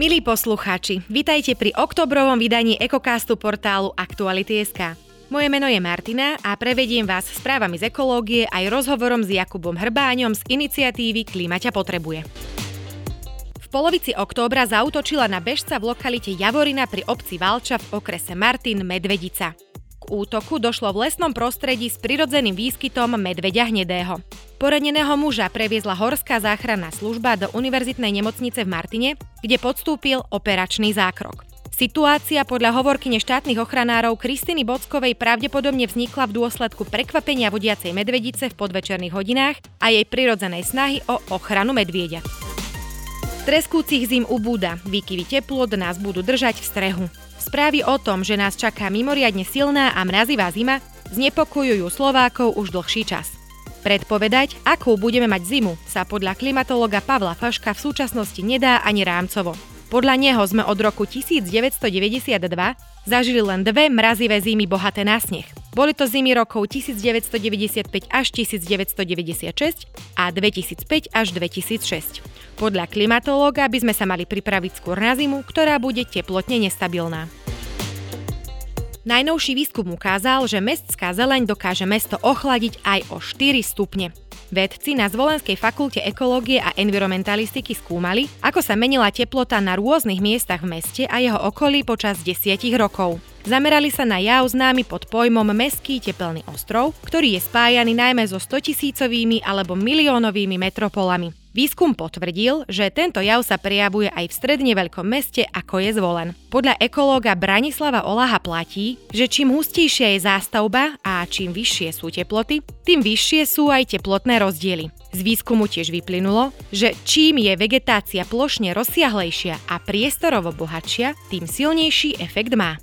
Milí poslucháči, vitajte pri oktobrovom vydaní Ekokastu portálu Aktuality.sk. Moje meno je Martina a prevediem vás správami z ekológie aj rozhovorom s Jakubom Hrbáňom z iniciatívy Klímaťa potrebuje. V polovici októbra zautočila na bežca v lokalite Javorina pri obci Valča v okrese Martin Medvedica. K útoku došlo v lesnom prostredí s prirodzeným výskytom medveďa hnedého. Poraneného muža previezla Horská záchranná služba do univerzitnej nemocnice v Martine, kde podstúpil operačný zákrok. Situácia podľa hovorkyne štátnych ochranárov Kristiny Bockovej pravdepodobne vznikla v dôsledku prekvapenia vodiacej medvedice v podvečerných hodinách a jej prirodzenej snahy o ochranu medvieďa. Treskúcich zim ubúda, výkyvy teplot nás budú držať v strehu. Správy o tom, že nás čaká mimoriadne silná a mrazivá zima, znepokojujú Slovákov už dlhší čas. Predpovedať, akú budeme mať zimu, sa podľa klimatologa Pavla Faška v súčasnosti nedá ani rámcovo. Podľa neho sme od roku 1992 zažili len dve mrazivé zimy bohaté na sneh. Boli to zimy rokov 1995 až 1996 a 2005 až 2006. Podľa klimatológa by sme sa mali pripraviť skôr na zimu, ktorá bude teplotne nestabilná. Najnovší výskum ukázal, že mestská zeleň dokáže mesto ochladiť aj o 4 stupne. Vedci na Zvolenskej fakulte ekológie a environmentalistiky skúmali, ako sa menila teplota na rôznych miestach v meste a jeho okolí počas desiatich rokov. Zamerali sa na jav známy pod pojmom Mestský tepelný ostrov, ktorý je spájaný najmä so 100 tisícovými alebo miliónovými metropolami. Výskum potvrdil, že tento jav sa prejavuje aj v stredne veľkom meste, ako je zvolen. Podľa ekológa Branislava Olaha platí, že čím hustejšia je zástavba a čím vyššie sú teploty, tým vyššie sú aj teplotné rozdiely. Z výskumu tiež vyplynulo, že čím je vegetácia plošne rozsiahlejšia a priestorovo bohatšia, tým silnejší efekt má.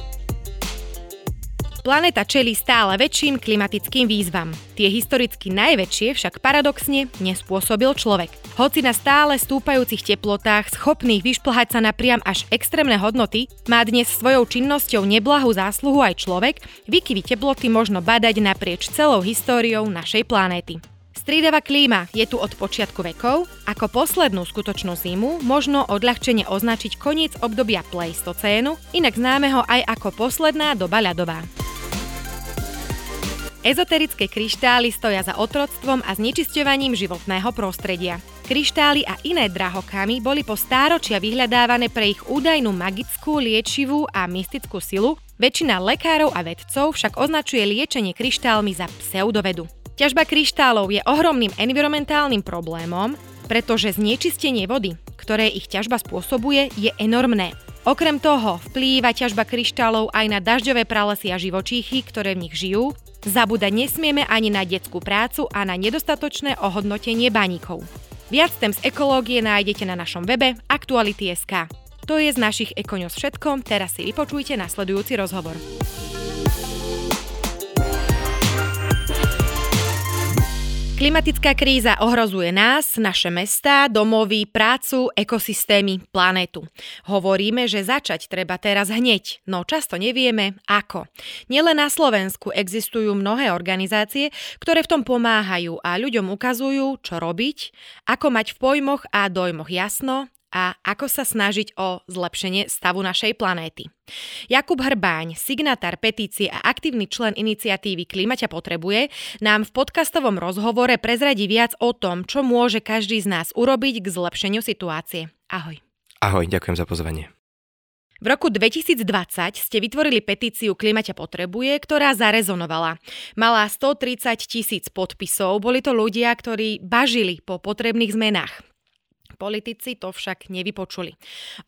Planéta čelí stále väčším klimatickým výzvam. Tie historicky najväčšie však paradoxne nespôsobil človek. Hoci na stále stúpajúcich teplotách, schopných vyšplhať sa na priam až extrémne hodnoty, má dnes svojou činnosťou neblahú zásluhu aj človek, výkyvy teploty možno badať naprieč celou históriou našej planéty. Striedavá klíma je tu od počiatku vekov, ako poslednú skutočnú zimu možno odľahčene označiť koniec obdobia pleistocénu, inak známeho aj ako posledná doba ľadová. Ezoterické kryštály stoja za otroctvom a znečisťovaním životného prostredia. Kryštály a iné drahokamy boli po stáročia vyhľadávané pre ich údajnú magickú, liečivú a mystickú silu, väčšina lekárov a vedcov však označuje liečenie kryštálmi za pseudovedu. Ťažba kryštálov je ohromným environmentálnym problémom, pretože znečistenie vody, ktoré ich ťažba spôsobuje, je enormné. Okrem toho vplýva ťažba kryštálov aj na dažďové pralesy a živočíchy, ktoré v nich žijú. Zabúdať nesmieme ani na detskú prácu a na nedostatočné ohodnotenie baníkov. Viac tém z ekológie nájdete na našom webe Aktuality.sk. To je z našich Ekoňos všetko, teraz si vypočujte nasledujúci rozhovor. Klimatická kríza ohrozuje nás, naše mestá, domovy, prácu, ekosystémy, planétu. Hovoríme, že začať treba teraz hneď, no často nevieme ako. Nielen na Slovensku existujú mnohé organizácie, ktoré v tom pomáhajú a ľuďom ukazujú, čo robiť, ako mať v pojmoch a dojmoch jasno, a ako sa snažiť o zlepšenie stavu našej planéty. Jakub Hrbáň, signatár petície a aktívny člen iniciatívy Klimaťa potrebuje, nám v podcastovom rozhovore prezradí viac o tom, čo môže každý z nás urobiť k zlepšeniu situácie. Ahoj. Ahoj, ďakujem za pozvanie. V roku 2020 ste vytvorili petíciu Klimaťa potrebuje, ktorá zarezonovala. Mala 130 tisíc podpisov, boli to ľudia, ktorí bažili po potrebných zmenách. Politici to však nevypočuli.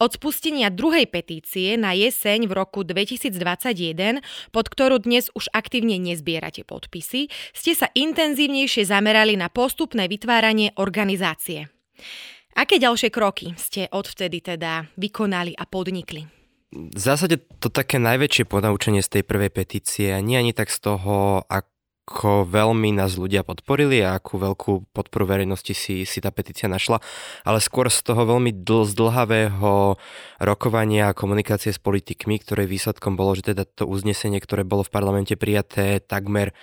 Od spustenia druhej petície na jeseň v roku 2021, pod ktorú dnes už aktívne nezbierate podpisy, ste sa intenzívnejšie zamerali na postupné vytváranie organizácie. Aké ďalšie kroky ste odvtedy teda vykonali a podnikli? V zásade to také najväčšie ponaučenie z tej prvej petície, nie ani tak z toho, ako ako veľmi nás ľudia podporili a akú veľkú podporu verejnosti si, si tá petícia našla, ale skôr z toho veľmi dl, zdlhavého rokovania a komunikácie s politikmi, ktoré výsledkom bolo, že teda to uznesenie, ktoré bolo v parlamente prijaté takmer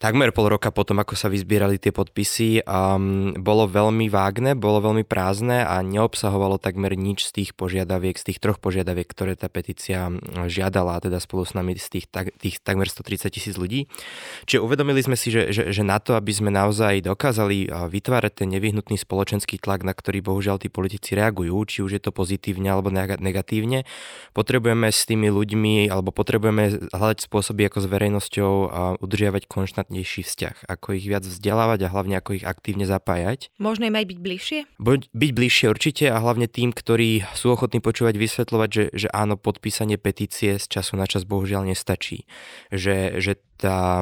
takmer pol roka potom, ako sa vyzbierali tie podpisy, um, bolo veľmi vágne, bolo veľmi prázdne a neobsahovalo takmer nič z tých požiadaviek, z tých troch požiadaviek, ktoré tá petícia žiadala, teda spolu s nami z tých, tak, tých takmer 130 tisíc ľudí. Čiže uvedomili sme si, že, že, že na to, aby sme naozaj dokázali vytvárať ten nevyhnutný spoločenský tlak, na ktorý bohužiaľ tí politici reagujú, či už je to pozitívne alebo negatívne, potrebujeme s tými ľuďmi alebo potrebujeme hľadať spôsoby, ako s verejnosťou udržiavať konštantne kvalitnejší vzťah, ako ich viac vzdelávať a hlavne ako ich aktívne zapájať. Možno im aj byť bližšie? Byť, byť bližšie určite a hlavne tým, ktorí sú ochotní počúvať, vysvetľovať, že, že áno, podpísanie petície z času na čas bohužiaľ nestačí. Že, že tá,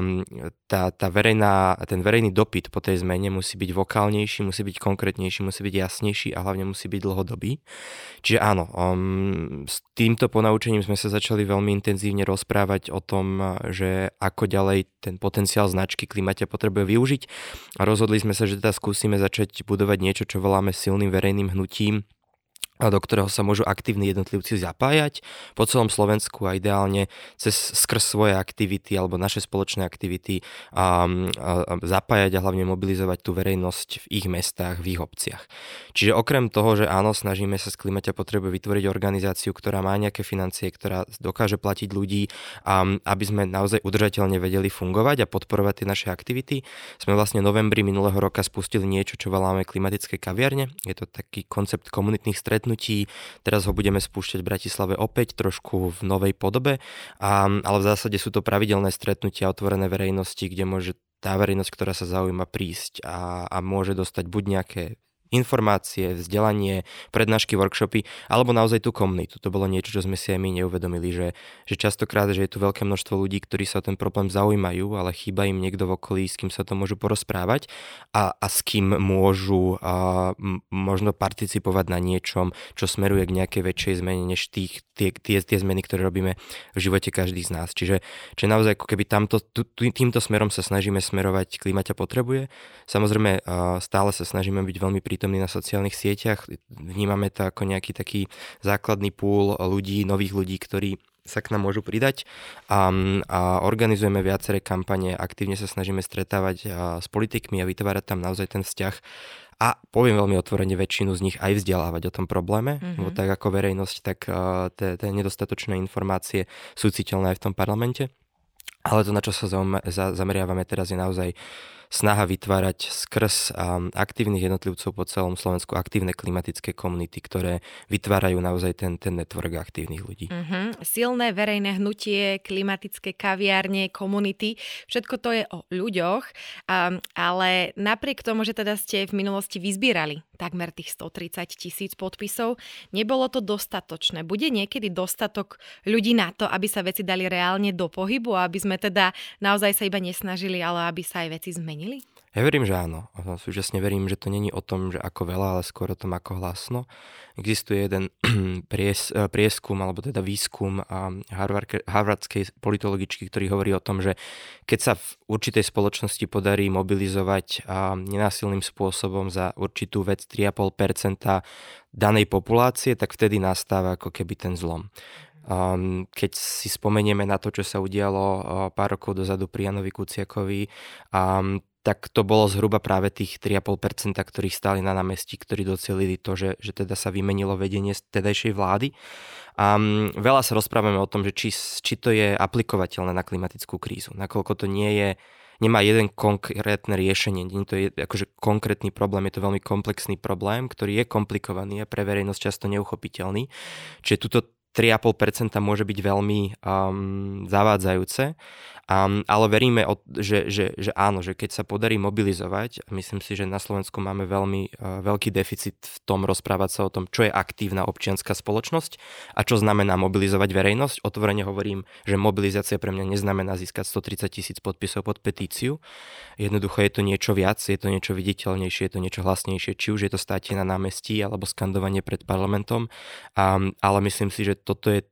tá, tá verejná, ten verejný dopyt po tej zmene musí byť vokálnejší, musí byť konkrétnejší, musí byť jasnejší a hlavne musí byť dlhodobý. Čiže áno, um, s týmto ponaučením sme sa začali veľmi intenzívne rozprávať o tom, že ako ďalej ten potenciál značky Klimate potrebuje využiť a rozhodli sme sa, že teda skúsime začať budovať niečo, čo voláme silným verejným hnutím, do ktorého sa môžu aktívni jednotlivci zapájať po celom Slovensku a ideálne cez skrz svoje aktivity alebo naše spoločné aktivity a, a, a zapájať a hlavne mobilizovať tú verejnosť v ich mestách, v ich obciach. Čiže okrem toho, že áno, snažíme sa z klimate potrebuje vytvoriť organizáciu, ktorá má nejaké financie, ktorá dokáže platiť ľudí, a, aby sme naozaj udržateľne vedeli fungovať a podporovať tie naše aktivity, sme vlastne novembri minulého roka spustili niečo, čo voláme klimatické kaviarne. Je to taký koncept komunitných stretnutí stretnutí. Teraz ho budeme spúšťať v Bratislave opäť trošku v novej podobe, a, ale v zásade sú to pravidelné stretnutia otvorené verejnosti, kde môže tá verejnosť, ktorá sa zaujíma prísť a, a môže dostať buď nejaké informácie, vzdelanie, prednášky, workshopy, alebo naozaj tú komunitu. To bolo niečo, čo sme si aj my neuvedomili, že, že častokrát, že je tu veľké množstvo ľudí, ktorí sa o ten problém zaujímajú, ale chýba im niekto v okolí, s kým sa to môžu porozprávať a, a s kým môžu a, možno participovať na niečom, čo smeruje k nejakej väčšej zmene, než tých, tie, tie, tie zmeny, ktoré robíme v živote každý z nás. Čiže, čiže naozaj ako keby tamto, týmto smerom sa snažíme smerovať, klimaťa potrebuje. Samozrejme, stále sa snažíme byť veľmi pri prítomní na sociálnych sieťach. Vnímame to ako nejaký taký základný púl ľudí, nových ľudí, ktorí sa k nám môžu pridať a, a organizujeme viaceré kampane, aktívne sa snažíme stretávať s politikmi a vytvárať tam naozaj ten vzťah a poviem veľmi otvorene väčšinu z nich aj vzdelávať o tom probléme, mm-hmm. lebo tak ako verejnosť, tak uh, tie nedostatočné informácie sú citeľné aj v tom parlamente. Ale to, na čo sa zameriavame teraz, je naozaj snaha vytvárať skrz um, aktívnych jednotlivcov po celom Slovensku aktívne klimatické komunity, ktoré vytvárajú naozaj ten, ten network aktívnych ľudí. Uh-huh. Silné verejné hnutie, klimatické kaviárne, komunity, všetko to je o ľuďoch, um, ale napriek tomu, že teda ste v minulosti vyzbierali takmer tých 130 tisíc podpisov, nebolo to dostatočné. Bude niekedy dostatok ľudí na to, aby sa veci dali reálne do pohybu aby sme teda naozaj sa iba nesnažili, ale aby sa aj veci zmenili? Ja verím, že áno. Súčasne verím, že to není o tom, že ako veľa, ale skôr o tom, ako hlasno. Existuje jeden pries, eh, prieskum, alebo teda výskum Harvard, harvardskej politologičky, ktorý hovorí o tom, že keď sa v určitej spoločnosti podarí mobilizovať nenásilným spôsobom za určitú vec 3,5% danej populácie, tak vtedy nastáva ako keby ten zlom. Um, keď si spomenieme na to, čo sa udialo uh, pár rokov dozadu pri Janovi Kuciakovi, um, tak to bolo zhruba práve tých 3,5%, ktorí stáli na námestí, ktorí docelili to, že, že teda sa vymenilo vedenie z tedajšej vlády. A um, veľa sa rozprávame o tom, že či, či to je aplikovateľné na klimatickú krízu, nakoľko to nie je nemá jeden konkrétne riešenie, nie to je akože konkrétny problém, je to veľmi komplexný problém, ktorý je komplikovaný a pre verejnosť často neuchopiteľný. Čiže túto 3,5% môže byť veľmi um, zavádzajúce Um, ale veríme, že, že, že áno, že keď sa podarí mobilizovať, myslím si, že na Slovensku máme veľmi uh, veľký deficit v tom rozprávať sa o tom, čo je aktívna občianská spoločnosť a čo znamená mobilizovať verejnosť. Otvorene hovorím, že mobilizácia pre mňa neznamená získať 130 tisíc podpisov pod petíciu. Jednoducho je to niečo viac, je to niečo viditeľnejšie, je to niečo hlasnejšie, či už je to státie na námestí alebo skandovanie pred parlamentom. Um, ale myslím si, že toto je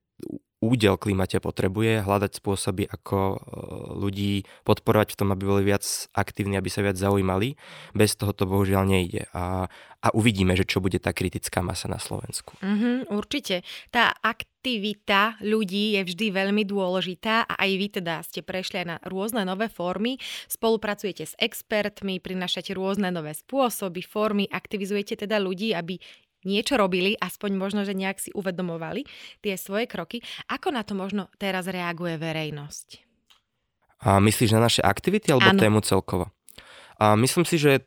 údel klimate potrebuje, hľadať spôsoby, ako e, ľudí podporovať v tom, aby boli viac aktívni, aby sa viac zaujímali. Bez toho to bohužiaľ nejde. A, a uvidíme, že čo bude tá kritická masa na Slovensku. Mm-hmm, určite. Tá aktivita ľudí je vždy veľmi dôležitá a aj vy teda ste prešli aj na rôzne nové formy, spolupracujete s expertmi, prinašate rôzne nové spôsoby, formy, aktivizujete teda ľudí, aby niečo robili, aspoň možno, že nejak si uvedomovali tie svoje kroky. Ako na to možno teraz reaguje verejnosť? A myslíš na naše aktivity alebo ano. tému celkovo? A myslím si, že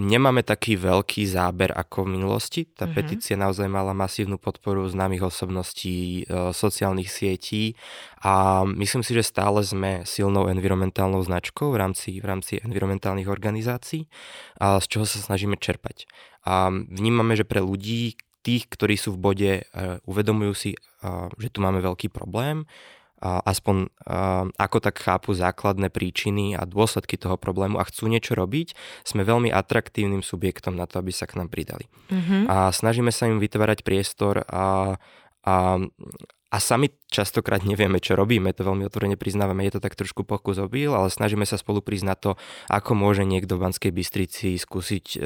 nemáme taký veľký záber ako v minulosti. Tá mm-hmm. petícia naozaj mala masívnu podporu známych osobností, e, sociálnych sietí a myslím si, že stále sme silnou environmentálnou značkou v rámci, v rámci environmentálnych organizácií, a z čoho sa snažíme čerpať. A vnímame, že pre ľudí, tých, ktorí sú v bode, e, uvedomujú si, e, že tu máme veľký problém, aspoň ako tak chápu základné príčiny a dôsledky toho problému a chcú niečo robiť, sme veľmi atraktívnym subjektom na to, aby sa k nám pridali. Mm-hmm. A snažíme sa im vytvárať priestor a, a, a sami častokrát nevieme, čo robíme, to veľmi otvorene priznávame, je to tak trošku pokus obil, ale snažíme sa spolu priznať to, ako môže niekto v Banskej Bystrici skúsiť e,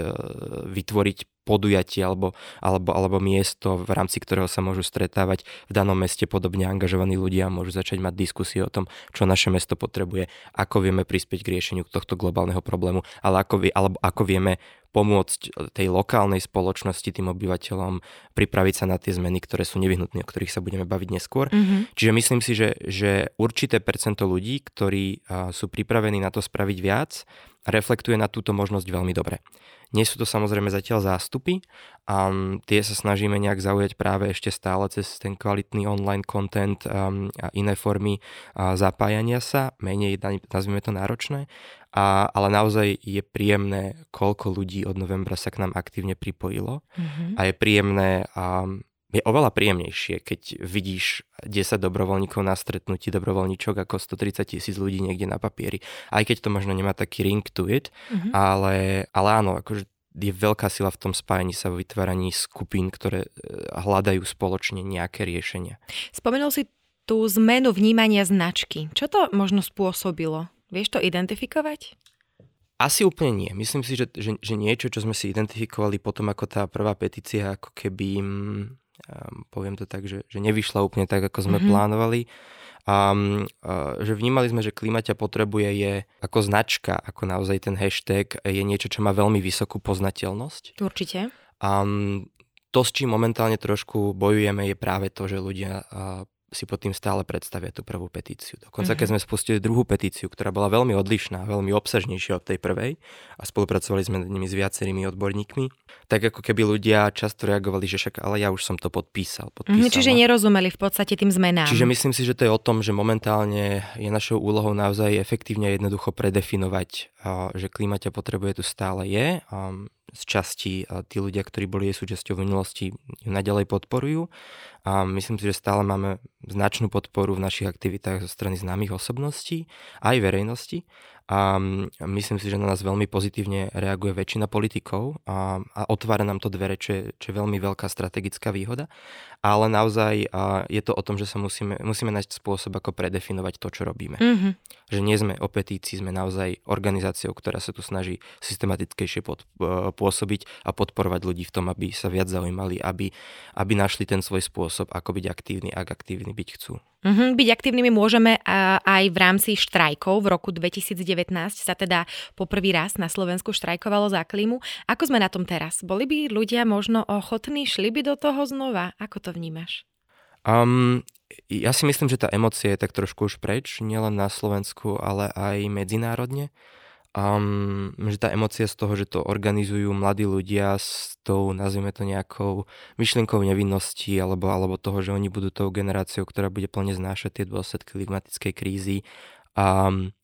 vytvoriť podujatie alebo, alebo, alebo miesto, v rámci ktorého sa môžu stretávať. V danom meste podobne angažovaní ľudia a môžu začať mať diskusie o tom, čo naše mesto potrebuje, ako vieme prispieť k riešeniu tohto globálneho problému, ale ako, alebo ako vieme pomôcť tej lokálnej spoločnosti, tým obyvateľom pripraviť sa na tie zmeny, ktoré sú nevyhnutné, o ktorých sa budeme baviť neskôr. Mm-hmm. Čiže myslím si, že, že určité percento ľudí, ktorí sú pripravení na to spraviť viac, reflektuje na túto možnosť veľmi dobre. Nie sú to samozrejme zatiaľ zástupy a tie sa snažíme nejak zaujať práve ešte stále cez ten kvalitný online content um, a iné formy zapájania sa, menej, nazvime to náročné, a, ale naozaj je príjemné, koľko ľudí od novembra sa k nám aktívne pripojilo mm-hmm. a je príjemné a je oveľa príjemnejšie, keď vidíš 10 dobrovoľníkov na stretnutí dobrovoľníčok ako 130 tisíc ľudí niekde na papieri. Aj keď to možno nemá taký ring to it, mm-hmm. ale, ale áno, akože je veľká sila v tom spájení sa, v vytváraní skupín, ktoré e, hľadajú spoločne nejaké riešenia. Spomenul si tú zmenu vnímania značky. Čo to možno spôsobilo? Vieš to identifikovať? Asi úplne nie. Myslím si, že, že, že niečo, čo sme si identifikovali potom, ako tá prvá petícia ako keby mm, um, poviem to tak, že, že nevyšla úplne tak, ako sme mm-hmm. plánovali. A, uh, že vnímali sme, že klima ťa potrebuje je ako značka, ako naozaj ten hashtag je niečo, čo má veľmi vysokú poznateľnosť. Určite. Um, to, s čím momentálne trošku bojujeme, je práve to, že ľudia uh, si pod tým stále predstavia tú prvú petíciu. Dokonca keď sme spustili druhú petíciu, ktorá bola veľmi odlišná, veľmi obsažnejšia od tej prvej a spolupracovali sme nad nimi s viacerými odborníkmi, tak ako keby ľudia často reagovali, že však ale ja už som to podpísal. Mm-hmm, čiže nerozumeli v podstate tým zmenám. Čiže myslím si, že to je o tom, že momentálne je našou úlohou naozaj efektívne a jednoducho predefinovať, že klíma ťa potrebuje tu stále je. Z časti tí ľudia, ktorí boli jej súčasťou v minulosti, ju naďalej podporujú. A myslím si, že stále máme značnú podporu v našich aktivitách zo strany známych osobností, aj verejnosti a myslím si, že na nás veľmi pozitívne reaguje väčšina politikov a, a otvára nám to dvere, čo je, čo je veľmi veľká strategická výhoda, ale naozaj a je to o tom, že sa musíme, musíme nájsť spôsob, ako predefinovať to, čo robíme. Mm-hmm. Že nie sme o petícii, sme naozaj organizáciou, ktorá sa tu snaží systematickejšie pod, e, pôsobiť a podporovať ľudí v tom, aby sa viac zaujímali, aby, aby našli ten svoj spôsob, ako byť aktívny, ak aktívni byť chcú. Mm-hmm, byť aktívnymi môžeme aj v rámci štrajkov. V roku 2019 sa teda poprvý raz na Slovensku štrajkovalo za klímu. Ako sme na tom teraz? Boli by ľudia možno ochotní, šli by do toho znova? Ako to vnímaš? Um, ja si myslím, že tá emocia je tak trošku už preč, nielen na Slovensku, ale aj medzinárodne um, že tá emocia z toho, že to organizujú mladí ľudia s tou, nazvime to nejakou myšlienkou nevinnosti alebo, alebo toho, že oni budú tou generáciou, ktorá bude plne znášať tie dôsledky klimatickej krízy, um,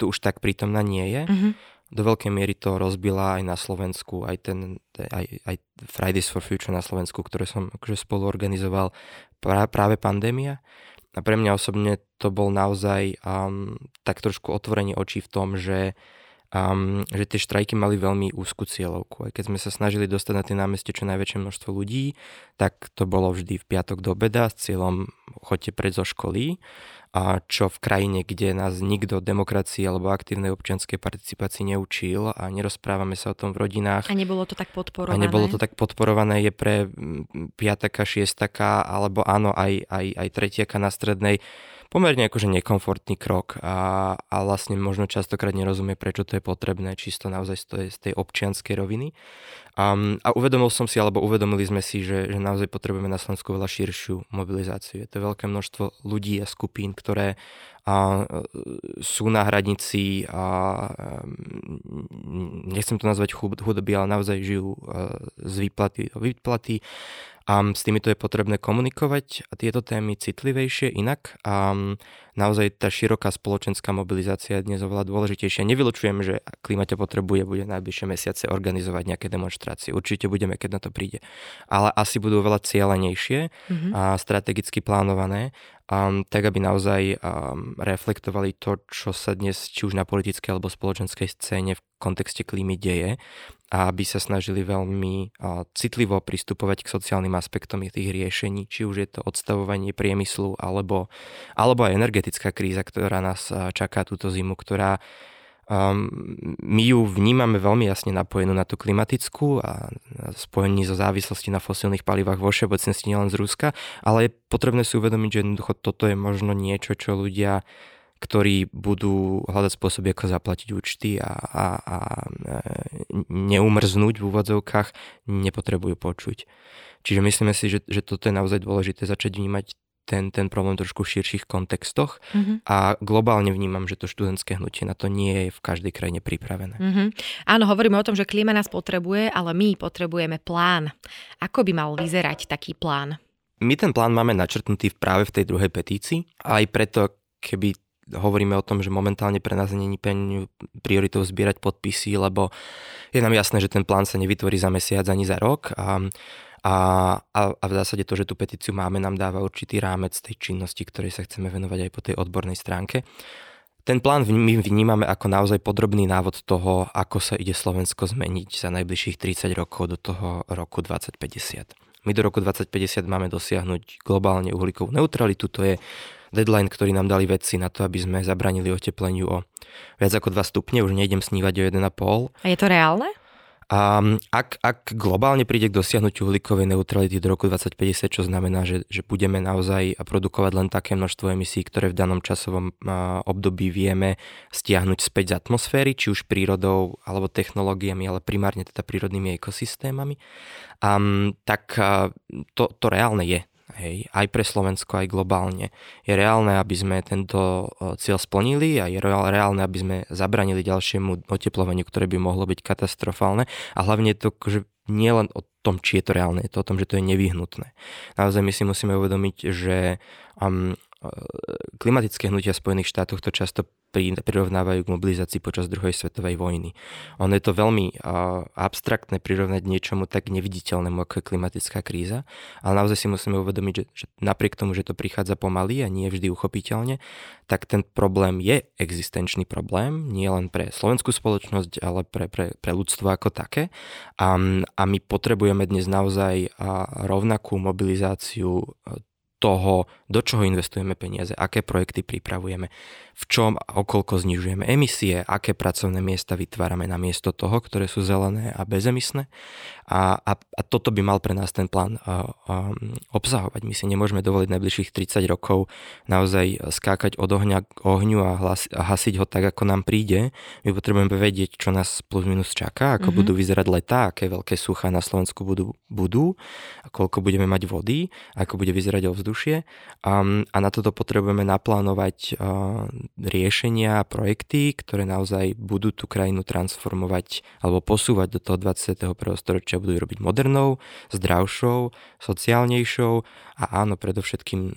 tu už tak prítomná nie je. Mm-hmm. Do veľkej miery to rozbila aj na Slovensku, aj, ten, aj, aj Fridays for Future na Slovensku, ktoré som akože spolu organizoval, práve pandémia. A pre mňa osobne to bol naozaj um, tak trošku otvorenie očí v tom, že um, že tie štrajky mali veľmi úzkú cieľovku. Aj keď sme sa snažili dostať na tie námestie čo najväčšie množstvo ľudí, tak to bolo vždy v piatok do obeda s cieľom choďte preč zo školy a čo v krajine, kde nás nikto demokracii alebo aktívnej občianskej participácii neučil a nerozprávame sa o tom v rodinách. A nebolo to tak podporované. A nebolo to tak podporované je pre piataka, šiestaka alebo áno aj, aj, aj tretiaka na strednej pomerne akože nekomfortný krok a, a vlastne možno častokrát nerozumie, prečo to je potrebné, čisto naozaj z tej, z tej občianskej roviny. Um, a uvedomil som si, alebo uvedomili sme si, že, že naozaj potrebujeme na Slovensku veľa širšiu mobilizáciu. Je to veľké množstvo ľudí a skupín, ktoré a, sú na hranici a nechcem to nazvať chudoby, ale naozaj žijú z výplaty do výplaty a s týmito je potrebné komunikovať a tieto témy citlivejšie inak. A naozaj tá široká spoločenská mobilizácia je dnes oveľa dôležitejšia. Nevylučujem, že klímate potrebuje, bude najbližšie mesiace organizovať nejaké demonstrácie. Určite budeme, keď na to príde. Ale asi budú oveľa cieľenejšie mm-hmm. a strategicky plánované um, tak aby naozaj um, reflektovali to, čo sa dnes či už na politickej alebo spoločenskej scéne v kontexte klímy deje a aby sa snažili veľmi citlivo pristupovať k sociálnym aspektom tých riešení, či už je to odstavovanie priemyslu alebo, alebo aj energetická kríza, ktorá nás čaká túto zimu, ktorá Um, my ju vnímame veľmi jasne napojenú na tú klimatickú a spojení zo závislosti na fosilných palivách vo všeobecnosti nielen z Ruska, ale je potrebné si uvedomiť, že jednoducho toto je možno niečo, čo ľudia ktorí budú hľadať spôsoby, ako zaplatiť účty a, a, a e, neumrznúť v úvodzovkách, nepotrebujú počuť. Čiže myslíme si, že, že toto je naozaj dôležité začať vnímať ten, ten problém trošku v širších kontextoch mm-hmm. a globálne vnímam, že to študentské hnutie na to nie je v každej krajine pripravené. Mm-hmm. Áno, hovoríme o tom, že klíma nás potrebuje, ale my potrebujeme plán. Ako by mal vyzerať taký plán? My ten plán máme načrtnutý práve v tej druhej petícii a aj preto, keby hovoríme o tom, že momentálne pre nás není prioritou zbierať podpisy, lebo je nám jasné, že ten plán sa nevytvorí za mesiac ani za rok a a, a, v zásade to, že tú petíciu máme, nám dáva určitý rámec tej činnosti, ktorej sa chceme venovať aj po tej odbornej stránke. Ten plán my vnímame ako naozaj podrobný návod toho, ako sa ide Slovensko zmeniť za najbližších 30 rokov do toho roku 2050. My do roku 2050 máme dosiahnuť globálne uhlíkovú neutralitu, to je deadline, ktorý nám dali vedci na to, aby sme zabranili otepleniu o viac ako 2 stupne, už nejdem snívať o 1,5. A je to reálne? A ak, ak globálne príde k dosiahnutiu uhlíkovej neutrality do roku 2050, čo znamená, že, že budeme naozaj produkovať len také množstvo emisí, ktoré v danom časovom období vieme stiahnuť späť z atmosféry, či už prírodou alebo technológiami, ale primárne teda prírodnými ekosystémami, um, tak to, to reálne je hej, aj pre Slovensko, aj globálne. Je reálne, aby sme tento cieľ splnili a je reálne, aby sme zabranili ďalšiemu oteplovaniu, ktoré by mohlo byť katastrofálne. A hlavne je to, že nie len o tom, či je to reálne, je to o tom, že to je nevyhnutné. Naozaj my si musíme uvedomiť, že um, klimatické hnutia v Spojených štátoch to často prirovnávajú k mobilizácii počas druhej svetovej vojny. Ono je to veľmi abstraktné prirovnať niečomu tak neviditeľnému, ako je klimatická kríza, ale naozaj si musíme uvedomiť, že, že napriek tomu, že to prichádza pomaly a nie vždy uchopiteľne, tak ten problém je existenčný problém, nie len pre slovenskú spoločnosť, ale pre, pre, pre ľudstvo ako také. A, a my potrebujeme dnes naozaj rovnakú mobilizáciu toho, do čoho investujeme peniaze, aké projekty pripravujeme, v čom a okolko znižujeme emisie, aké pracovné miesta vytvárame na miesto toho, ktoré sú zelené a bezemisné. A, a, a toto by mal pre nás ten plán a, a, obsahovať. My si nemôžeme dovoliť najbližších 30 rokov naozaj skákať od ohňa k ohňu a, hlas, a hasiť ho tak, ako nám príde. My potrebujeme vedieť, čo nás plus minus čaká, ako mm-hmm. budú vyzerať letá, aké veľké suchá na Slovensku budú, budú a koľko budeme mať vody, ako bude vyzerať ovzdušie jednoduchšie a, a na toto potrebujeme naplánovať riešenia a projekty, ktoré naozaj budú tú krajinu transformovať alebo posúvať do toho 21. storočia, budú robiť modernou, zdravšou, sociálnejšou a áno, predovšetkým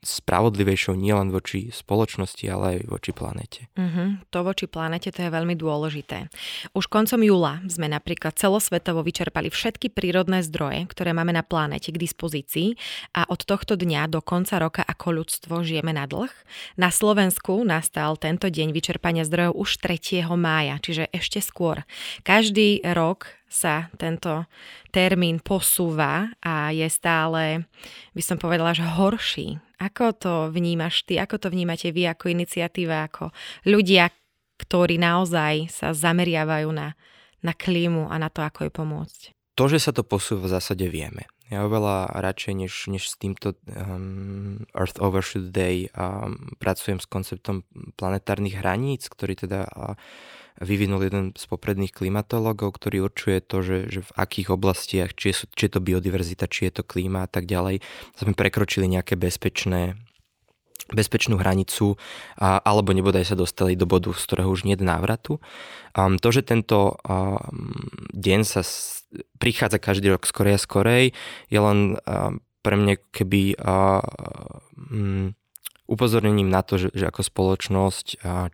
spravodlivejšou nielen voči spoločnosti, ale aj voči planete. Uh-huh. To voči planete to je veľmi dôležité. Už koncom júla sme napríklad celosvetovo vyčerpali všetky prírodné zdroje, ktoré máme na planete k dispozícii a od tohto dňa do konca roka ako ľudstvo žijeme na dlh. Na Slovensku nastal tento deň vyčerpania zdrojov už 3. mája, čiže ešte skôr. Každý rok sa tento termín posúva a je stále, by som povedala, že horší. Ako to vnímaš ty, ako to vnímate vy ako iniciatíva, ako ľudia, ktorí naozaj sa zameriavajú na, na klímu a na to, ako jej pomôcť? To, že sa to posúva, v zásade vieme. Ja oveľa radšej, než, než s týmto um, Earth Overshoot Day um, pracujem s konceptom planetárnych hraníc, ktorý teda uh, vyvinul jeden z popredných klimatologov, ktorý určuje to, že, že v akých oblastiach, či je, či je to biodiverzita, či je to klíma a tak ďalej, sme prekročili nejaké bezpečné bezpečnú hranicu a, alebo nebodaj sa dostali do bodu, z ktorého už nie je návratu. Um, to, že tento um, deň sa s, prichádza každý rok skorej a skorej, je len um, pre mňa keby um, upozornením na to, že, že ako spoločnosť,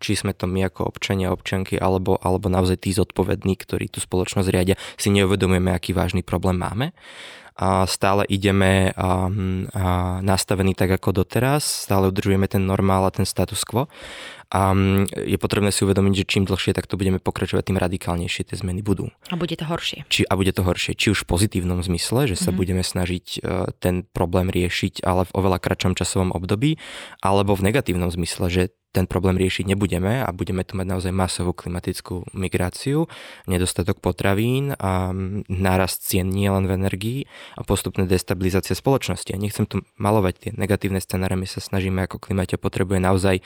či sme to my ako občania, občanky, alebo, alebo naozaj tí zodpovední, ktorí tú spoločnosť riadia, si neuvedomujeme, aký vážny problém máme. A stále ideme a, a nastavení tak ako doteraz, stále udržujeme ten normál a ten status quo a je potrebné si uvedomiť, že čím dlhšie takto budeme pokračovať, tým radikálnejšie tie zmeny budú. A bude to horšie. Či, a bude to horšie. Či už v pozitívnom zmysle, že sa mm-hmm. budeme snažiť e, ten problém riešiť, ale v oveľa kratšom časovom období, alebo v negatívnom zmysle, že ten problém riešiť nebudeme a budeme tu mať naozaj masovú klimatickú migráciu, nedostatok potravín a nárast cien nie len v energii a postupné destabilizácia spoločnosti. A nechcem tu malovať tie negatívne scenáre, my sa snažíme ako klimate potrebuje naozaj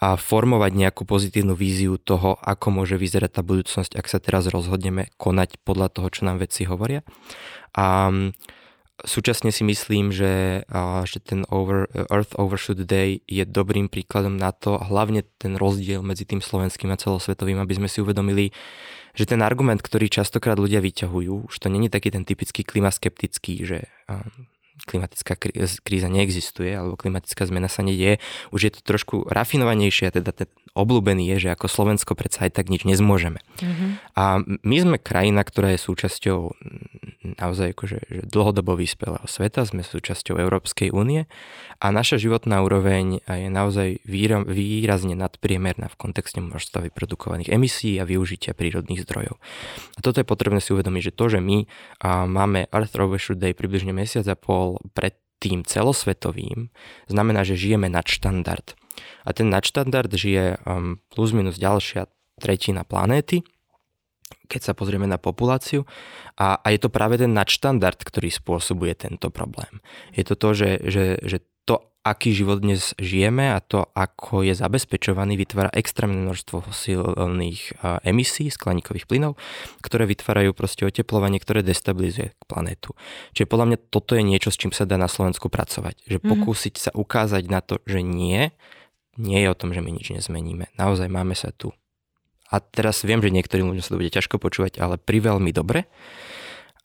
a formovať nejakú pozitívnu víziu toho, ako môže vyzerať tá budúcnosť, ak sa teraz rozhodneme konať podľa toho, čo nám vedci hovoria. A súčasne si myslím, že, že ten over, Earth Overshoot Day je dobrým príkladom na to, hlavne ten rozdiel medzi tým slovenským a celosvetovým, aby sme si uvedomili, že ten argument, ktorý častokrát ľudia vyťahujú, už to není taký ten typický klimaskeptický, že klimatická kríza neexistuje alebo klimatická zmena sa nedieje. Už je to trošku rafinovanejšie, teda ten obľúbený je, že ako Slovensko predsa aj tak nič nezmôžeme. Mm-hmm. A my sme krajina, ktorá je súčasťou naozaj akože, že dlhodobo vyspelého sveta, sme súčasťou Európskej únie a naša životná úroveň je naozaj výrazne nadpriemerná v kontexte množstva vyprodukovaných emisí a využitia prírodných zdrojov. A toto je potrebné si uvedomiť, že to, že my máme Earth Overshoot Day približne mesiac a pol pred tým celosvetovým, znamená, že žijeme nad štandard. A ten nadštandard žije um, plus minus ďalšia tretina planéty, keď sa pozrieme na populáciu. A, a je to práve ten nadštandard, ktorý spôsobuje tento problém. Je to to, že, že, že to, aký život dnes žijeme a to, ako je zabezpečovaný, vytvára extrémne množstvo fosílnych emisí skleníkových plynov, ktoré vytvárajú proste oteplovanie, ktoré destabilizuje planétu. Čiže podľa mňa toto je niečo, s čím sa dá na Slovensku pracovať. Že mhm. pokúsiť sa ukázať na to, že nie, nie je o tom, že my nič nezmeníme. Naozaj máme sa tu. A teraz viem, že niektorým ľuďom sa to bude ťažko počúvať, ale pri veľmi dobre.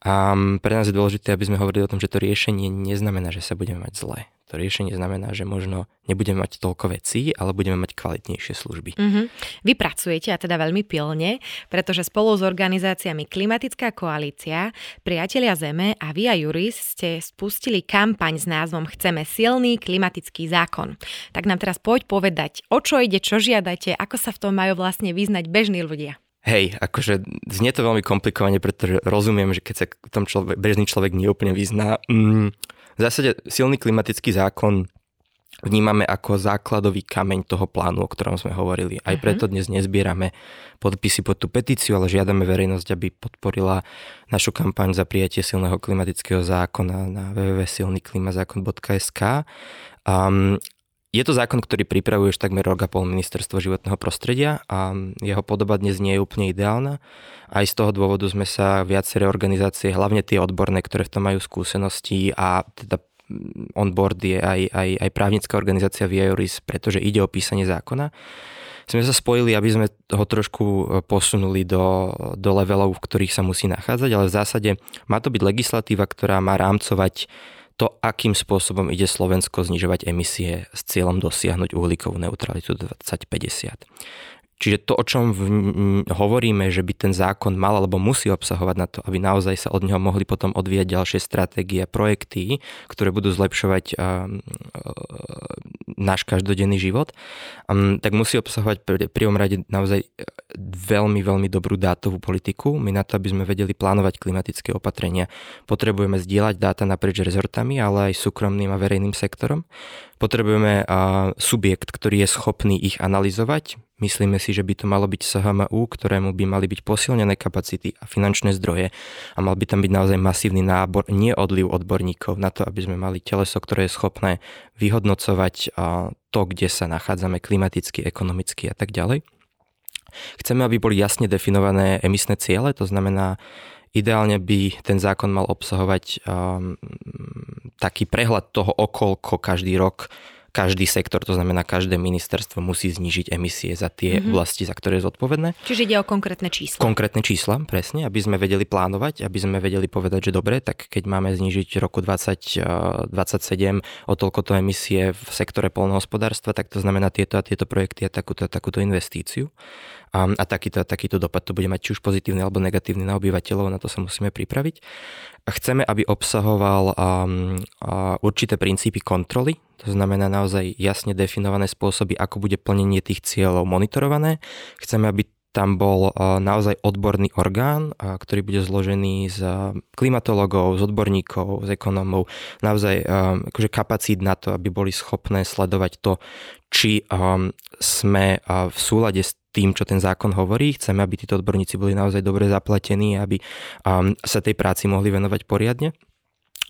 A pre nás je dôležité, aby sme hovorili o tom, že to riešenie neznamená, že sa budeme mať zle. To riešenie znamená, že možno nebudeme mať toľko vecí, ale budeme mať kvalitnejšie služby. Mm-hmm. Vy pracujete a teda veľmi pilne, pretože spolu s organizáciami Klimatická koalícia, Priatelia Zeme a Via Juris ste spustili kampaň s názvom Chceme silný klimatický zákon. Tak nám teraz poď povedať, o čo ide, čo žiadate, ako sa v tom majú vlastne vyznať bežní ľudia. Hej, akože znie to veľmi komplikovane, pretože rozumiem, že keď sa tom človek, bežný človek neúplne vyzná. Mm, v zásade silný klimatický zákon vnímame ako základový kameň toho plánu, o ktorom sme hovorili. Aj mhm. preto dnes nezbierame podpisy pod tú petíciu, ale žiadame verejnosť, aby podporila našu kampaň za prijatie silného klimatického zákona na www.silnyklimazákon.sk. Um, je to zákon, ktorý pripravuje už takmer rok a pol ministerstvo životného prostredia a jeho podoba dnes nie je úplne ideálna. Aj z toho dôvodu sme sa viaceré organizácie, hlavne tie odborné, ktoré v tom majú skúsenosti a teda on board je aj, aj, aj právnická organizácia Vioris, pretože ide o písanie zákona. Sme sa spojili, aby sme ho trošku posunuli do, do levelov, v ktorých sa musí nachádzať, ale v zásade má to byť legislatíva, ktorá má rámcovať to, akým spôsobom ide Slovensko znižovať emisie s cieľom dosiahnuť uhlíkovú neutralitu 2050. Čiže to, o čom v, hovoríme, že by ten zákon mal alebo musí obsahovať na to, aby naozaj sa od neho mohli potom odvíjať ďalšie stratégie a projekty, ktoré budú zlepšovať uh, náš každodenný život, um, tak musí obsahovať pri prvom rade naozaj veľmi, veľmi dobrú dátovú politiku. My na to, aby sme vedeli plánovať klimatické opatrenia, potrebujeme zdieľať dáta naprieč rezortami, ale aj súkromným a verejným sektorom. Potrebujeme subjekt, ktorý je schopný ich analyzovať, Myslíme si, že by to malo byť SHMU, ktorému by mali byť posilnené kapacity a finančné zdroje a mal by tam byť naozaj masívny nábor, nie odliv odborníkov na to, aby sme mali teleso, ktoré je schopné vyhodnocovať to, kde sa nachádzame klimaticky, ekonomicky a tak ďalej. Chceme, aby boli jasne definované emisné ciele, to znamená, ideálne by ten zákon mal obsahovať um, taký prehľad toho, okolko každý rok každý sektor, to znamená každé ministerstvo musí znížiť emisie za tie mm-hmm. oblasti, za ktoré je zodpovedné. Čiže ide o konkrétne čísla. Konkrétne čísla, presne, aby sme vedeli plánovať, aby sme vedeli povedať, že dobre, tak keď máme znížiť roku 2027 o toľkoto emisie v sektore polnohospodárstva, tak to znamená tieto a tieto projekty a takúto a takúto investíciu. A, a takýto, takýto dopad to bude mať či už pozitívny alebo negatívny na obyvateľov, na to sa musíme pripraviť. Chceme, aby obsahoval um, uh, určité princípy kontroly, to znamená naozaj jasne definované spôsoby, ako bude plnenie tých cieľov monitorované. Chceme, aby tam bol naozaj odborný orgán, ktorý bude zložený z klimatologov, z odborníkov, z ekonómov, naozaj akože kapacít na to, aby boli schopné sledovať to, či sme v súlade s tým, čo ten zákon hovorí. Chceme, aby títo odborníci boli naozaj dobre zaplatení, aby sa tej práci mohli venovať poriadne.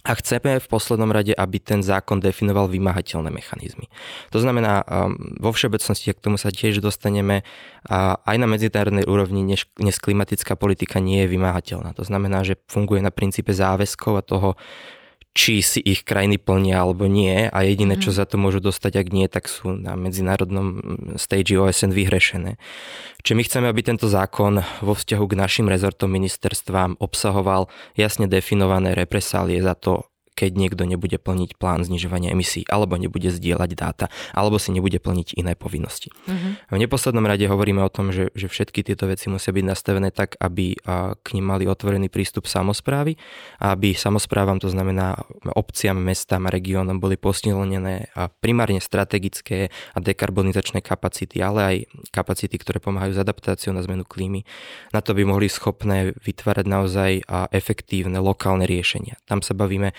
A chceme v poslednom rade, aby ten zákon definoval vymahateľné mechanizmy. To znamená, um, vo všeobecnosti, k tomu sa tiež dostaneme, aj na medzinárodnej úrovni dnes klimatická politika nie je vymahateľná. To znamená, že funguje na princípe záväzkov a toho, či si ich krajiny plnia alebo nie a jediné, čo mhm. za to môžu dostať, ak nie, tak sú na medzinárodnom stage OSN vyhrešené. Čiže my chceme, aby tento zákon vo vzťahu k našim rezortom ministerstvám obsahoval jasne definované represálie za to, keď niekto nebude plniť plán znižovania emisí, alebo nebude zdieľať dáta, alebo si nebude plniť iné povinnosti. Uh-huh. V neposlednom rade hovoríme o tom, že, že všetky tieto veci musia byť nastavené tak, aby k nim mali otvorený prístup samozprávy, aby samozprávam, to znamená obciam, mestám a regiónom boli posilnené primárne strategické a dekarbonizačné kapacity, ale aj kapacity, ktoré pomáhajú s adaptáciou na zmenu klímy. Na to by mohli schopné vytvárať naozaj efektívne lokálne riešenia. Tam sa bavíme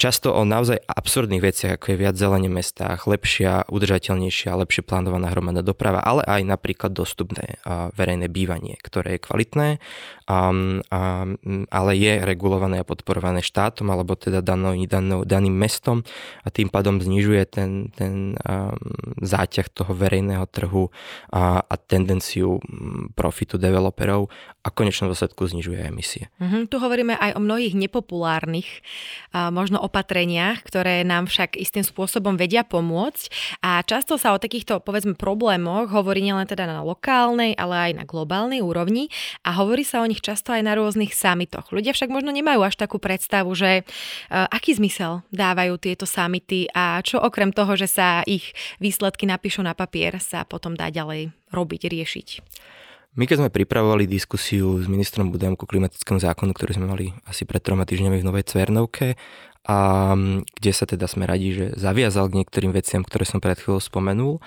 často o naozaj absurdných veciach, ako je viac zelenie mestách, lepšia, udržateľnejšia, lepšie plánovaná hromadná doprava, ale aj napríklad dostupné verejné bývanie, ktoré je kvalitné, ale je regulované a podporované štátom alebo teda danou, danou, daným mestom a tým pádom znižuje ten, ten záťah toho verejného trhu a, a tendenciu profitu developerov a konečnom dôsledku znižuje emisie. Mm-hmm, tu hovoríme aj o mnohých nepopulárnych možno opatreniach, ktoré nám však istým spôsobom vedia pomôcť a často sa o takýchto povedzme problémoch hovorí nielen teda na lokálnej, ale aj na globálnej úrovni a hovorí sa o nich často aj na rôznych samitoch. Ľudia však možno nemajú až takú predstavu, že uh, aký zmysel dávajú tieto samity a čo okrem toho, že sa ich výsledky napíšu na papier, sa potom dá ďalej robiť, riešiť. My keď sme pripravovali diskusiu s ministrom Budajom ku klimatickému zákonu, ktorý sme mali asi pred troma týždňami v Novej Cvernovke, a kde sa teda sme radi, že zaviazal k niektorým veciam, ktoré som pred chvíľou spomenul,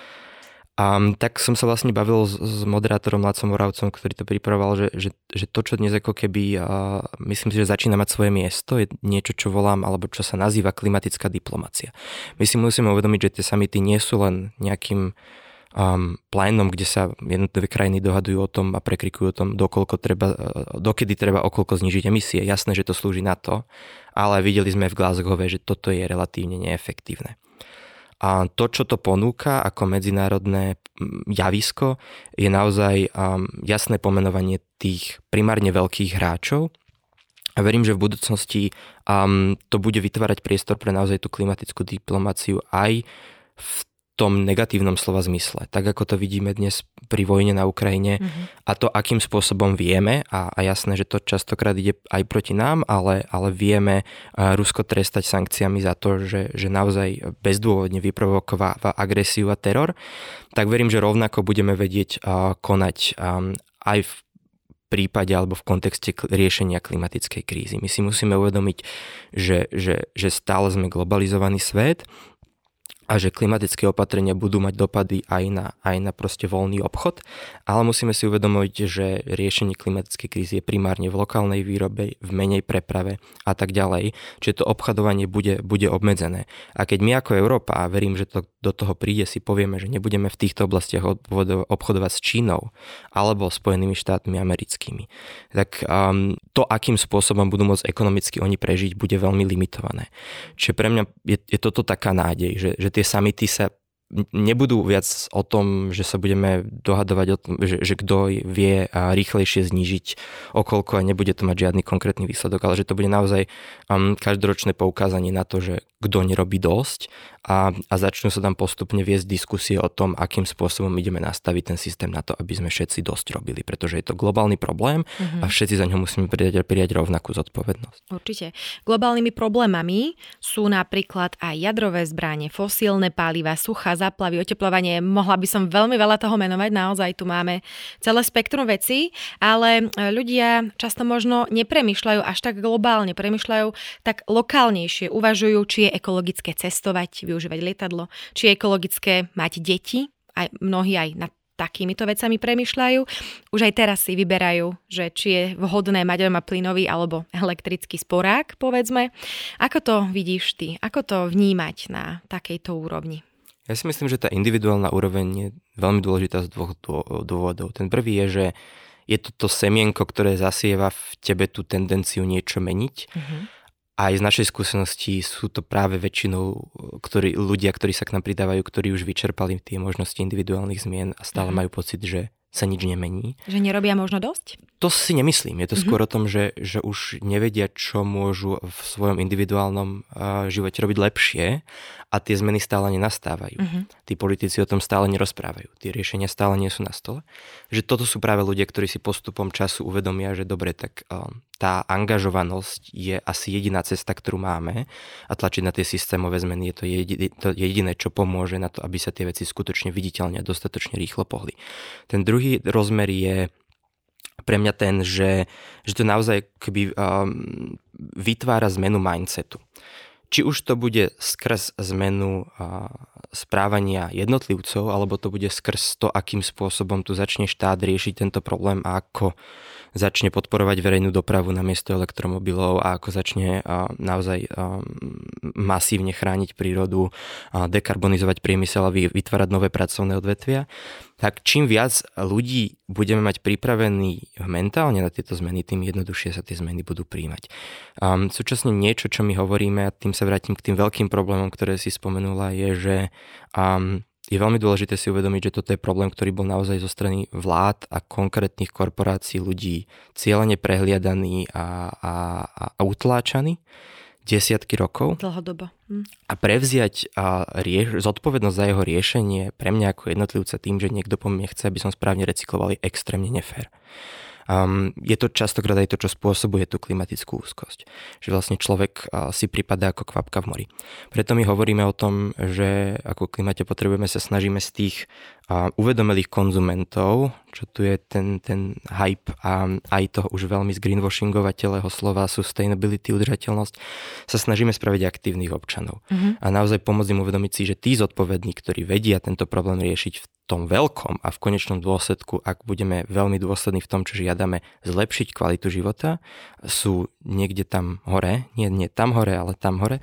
a tak som sa vlastne bavil s, s moderátorom Lacom Moravcom, ktorý to pripravoval, že, že, že to, čo dnes ako keby, a myslím si, že začína mať svoje miesto, je niečo, čo volám, alebo čo sa nazýva klimatická diplomacia. My si musíme uvedomiť, že tie samity nie sú len nejakým um, plénom, kde sa jednotlivé krajiny dohadujú o tom a prekrikujú o tom, dokoľko treba, dokedy treba okolko znižiť emisie. Jasné, že to slúži na to, ale videli sme v Glasgow, že toto je relatívne neefektívne. A to, čo to ponúka ako medzinárodné javisko, je naozaj um, jasné pomenovanie tých primárne veľkých hráčov. A verím, že v budúcnosti um, to bude vytvárať priestor pre naozaj tú klimatickú diplomáciu aj v tom negatívnom slova zmysle, tak ako to vidíme dnes pri vojne na Ukrajine mm-hmm. a to, akým spôsobom vieme, a, a jasné, že to častokrát ide aj proti nám, ale, ale vieme Rusko trestať sankciami za to, že, že naozaj bezdôvodne vyprovokováva agresiu a teror, tak verím, že rovnako budeme vedieť konať aj v prípade alebo v kontexte riešenia klimatickej krízy. My si musíme uvedomiť, že, že, že stále sme globalizovaný svet a že klimatické opatrenia budú mať dopady aj na, aj na proste voľný obchod, ale musíme si uvedomiť, že riešenie klimatickej krízy je primárne v lokálnej výrobe, v menej preprave a tak ďalej, čiže to obchodovanie bude, bude obmedzené. A keď my ako Európa, a verím, že to do toho príde, si povieme, že nebudeme v týchto oblastiach obchodovať s Čínou alebo Spojenými štátmi americkými, tak um, to, akým spôsobom budú môcť ekonomicky oni prežiť, bude veľmi limitované. Čiže pre mňa je, je toto taká nádej, že, že tie samity sa nebudú viac o tom, že sa budeme dohadovať o tom, že, že kto vie rýchlejšie znížiť okolko a nebude to mať žiadny konkrétny výsledok, ale že to bude naozaj um, každoročné poukázanie na to, že kto nerobí dosť a, a začnú sa tam postupne viesť diskusie o tom, akým spôsobom ideme nastaviť ten systém na to, aby sme všetci dosť robili, pretože je to globálny problém mm-hmm. a všetci za ňo musíme prijať, prijať rovnakú zodpovednosť. Určite. Globálnymi problémami sú napríklad aj jadrové zbranie, fosílne paliva, suchá zaplavy, oteplovanie. Mohla by som veľmi veľa toho menovať, naozaj tu máme celé spektrum vecí, ale ľudia často možno nepremýšľajú až tak globálne, premýšľajú tak lokálnejšie, uvažujú, či je ekologické cestovať, využívať lietadlo, či je ekologické mať deti, aj mnohí aj nad takýmito vecami premyšľajú. Už aj teraz si vyberajú, že či je vhodné mať doma plynový alebo elektrický sporák, povedzme. Ako to vidíš ty? Ako to vnímať na takejto úrovni? Ja si myslím, že tá individuálna úroveň je veľmi dôležitá z dvoch dôvodov. Ten prvý je, že je to to semienko, ktoré zasieva v tebe tú tendenciu niečo meniť. Uh-huh aj z našej skúsenosti sú to práve väčšinou ktorí, ľudia, ktorí sa k nám pridávajú, ktorí už vyčerpali tie možnosti individuálnych zmien a stále mm. majú pocit, že sa nič nemení. Že nerobia možno dosť? To si nemyslím. Je to mm-hmm. skôr o tom, že, že už nevedia, čo môžu v svojom individuálnom uh, živote robiť lepšie a tie zmeny stále nenastávajú. Mm-hmm. Tí politici o tom stále nerozprávajú. Tie riešenia stále nie sú na stole. Že toto sú práve ľudia, ktorí si postupom času uvedomia, že dobre, tak uh, tá angažovanosť je asi jediná cesta, ktorú máme a tlačiť na tie systémové zmeny je to, jediné, to jediné, čo pomôže na to, aby sa tie veci skutočne viditeľne a dostatočne rýchlo pohli. Ten druhý rozmer je pre mňa ten, že, že to naozaj keby, um, vytvára zmenu mindsetu. Či už to bude skrz zmenu uh, správania jednotlivcov, alebo to bude skrz to, akým spôsobom tu začne štát riešiť tento problém a ako začne podporovať verejnú dopravu na miesto elektromobilov a ako začne naozaj masívne chrániť prírodu, dekarbonizovať priemysel a vytvárať nové pracovné odvetvia, tak čím viac ľudí budeme mať pripravený mentálne na tieto zmeny, tým jednoduchšie sa tie zmeny budú príjmať. Um, súčasne niečo, čo my hovoríme, a tým sa vrátim k tým veľkým problémom, ktoré si spomenula, je, že um, je veľmi dôležité si uvedomiť, že toto je problém, ktorý bol naozaj zo strany vlád a konkrétnych korporácií ľudí cieľene prehliadaný a, a, a utláčaný desiatky rokov. Dlhodobo. Hm. A prevziať a rieš, zodpovednosť za jeho riešenie pre mňa ako jednotlivca tým, že niekto po mne chce, aby som správne recykloval, je extrémne nefér. Um, je to častokrát aj to, čo spôsobuje tú klimatickú úzkosť. Že vlastne človek uh, si pripadá ako kvapka v mori. Preto my hovoríme o tom, že ako klimate potrebujeme sa snažíme z tých uh, uvedomelých konzumentov, čo tu je ten, ten hype a aj toho už veľmi zgreenwashingovateľého slova sustainability, udržateľnosť, sa snažíme spraviť aktívnych občanov. Uh-huh. A naozaj pomôcť im uvedomiť si, že tí zodpovední, ktorí vedia tento problém riešiť v tom veľkom a v konečnom dôsledku, ak budeme veľmi dôslední v tom, čo žiadame, zlepšiť kvalitu života, sú niekde tam hore, nie, nie tam hore, ale tam hore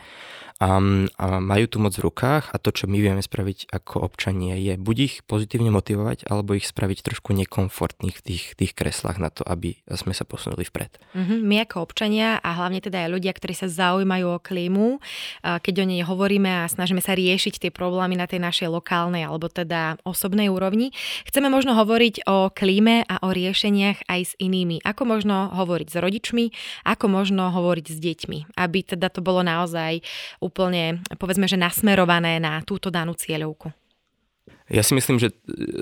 a, a majú tu moc v rukách a to, čo my vieme spraviť ako občanie, je buď ich pozitívne motivovať, alebo ich spraviť trošku nekomfortných v tých, tých kreslách na to, aby sme sa posunuli vpred. Mm-hmm. My ako občania a hlavne teda aj ľudia, ktorí sa zaujímajú o klímu, keď o nej hovoríme a snažíme sa riešiť tie problémy na tej našej lokálnej alebo teda osobnej úrovni, chceme možno hovoriť o klíme a o riešeniach aj s inými. Ako možno hovoriť s rodičmi, ako možno hovoriť s deťmi, aby teda to bolo naozaj úplne, povedzme, že nasmerované na túto danú cieľovku? Ja si myslím, že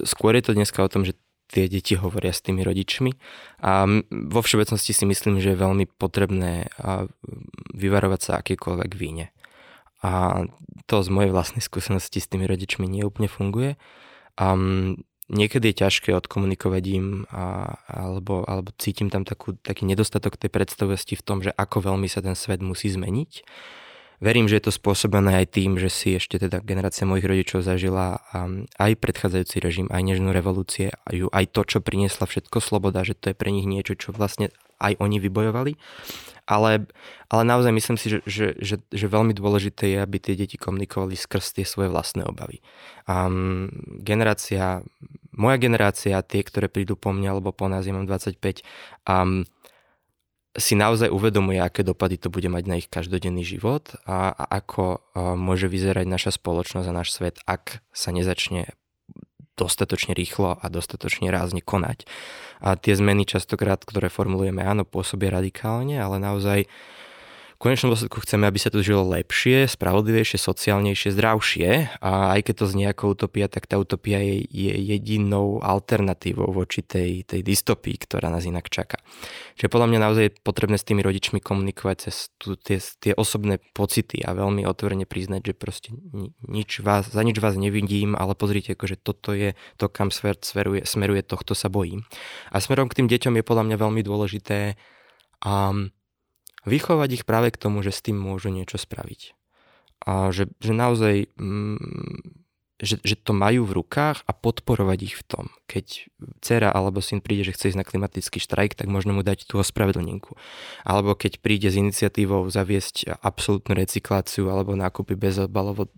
skôr je to dneska o tom, že tie deti hovoria s tými rodičmi a vo všeobecnosti si myslím, že je veľmi potrebné vyvarovať sa akékoľvek víne. A to z mojej vlastnej skúsenosti s tými rodičmi nie úplne funguje. A niekedy je ťažké odkomunikovať im a, alebo, alebo cítim tam takú, taký nedostatok tej predstavosti v tom, že ako veľmi sa ten svet musí zmeniť Verím, že je to spôsobené aj tým, že si ešte teda generácia mojich rodičov zažila um, aj predchádzajúci režim, aj nežnú revolúcie, aj, to, čo priniesla všetko sloboda, že to je pre nich niečo, čo vlastne aj oni vybojovali. Ale, ale naozaj myslím si, že, že, že, že veľmi dôležité je, aby tie deti komunikovali skrz tie svoje vlastné obavy. Um, generácia, moja generácia, tie, ktoré prídu po mne alebo po nás, ja mám 25, um, si naozaj uvedomuje, aké dopady to bude mať na ich každodenný život a, a ako môže vyzerať naša spoločnosť a náš svet, ak sa nezačne dostatočne rýchlo a dostatočne rázne konať. A tie zmeny častokrát, ktoré formulujeme, áno, pôsobia radikálne, ale naozaj konečnom dôsledku chceme, aby sa tu žilo lepšie, spravodlivejšie, sociálnejšie, zdravšie a aj keď to znie ako utopia, tak tá utopia je, je jedinou alternatívou voči tej, tej dystopii, ktorá nás inak čaká. Čiže podľa mňa naozaj je potrebné s tými rodičmi komunikovať cez tu, tie, tie osobné pocity a veľmi otvorene priznať, že proste nič vás, za nič vás nevidím, ale pozrite, akože toto je to, kam svet smeruje, smeruje, tohto sa bojím. A smerom k tým deťom je podľa mňa veľmi dôležité um, vychovať ich práve k tomu, že s tým môžu niečo spraviť. A že, že naozaj, mm, že, že to majú v rukách a podporovať ich v tom. Keď dcera alebo syn príde, že chce ísť na klimatický štrajk, tak možno mu dať tú ospravedlninku. Alebo keď príde s iniciatívou zaviesť absolútnu recykláciu alebo nákupy bez odbalovo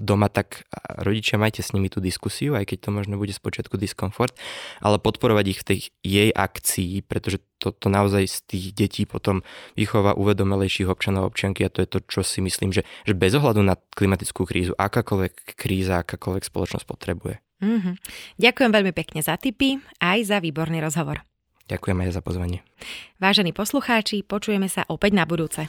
doma, tak rodičia majte s nimi tú diskusiu, aj keď to možno bude spočiatku diskomfort, ale podporovať ich v tej jej akcii, pretože to, to naozaj z tých detí potom vychová uvedomelejších občanov a občianky a to je to, čo si myslím, že, že bez ohľadu na klimatickú krízu, akákoľvek kríza, akákoľvek spoločnosť potrebuje. Mm-hmm. Ďakujem veľmi pekne za tipy aj za výborný rozhovor. Ďakujem aj za pozvanie. Vážení poslucháči, počujeme sa opäť na budúce.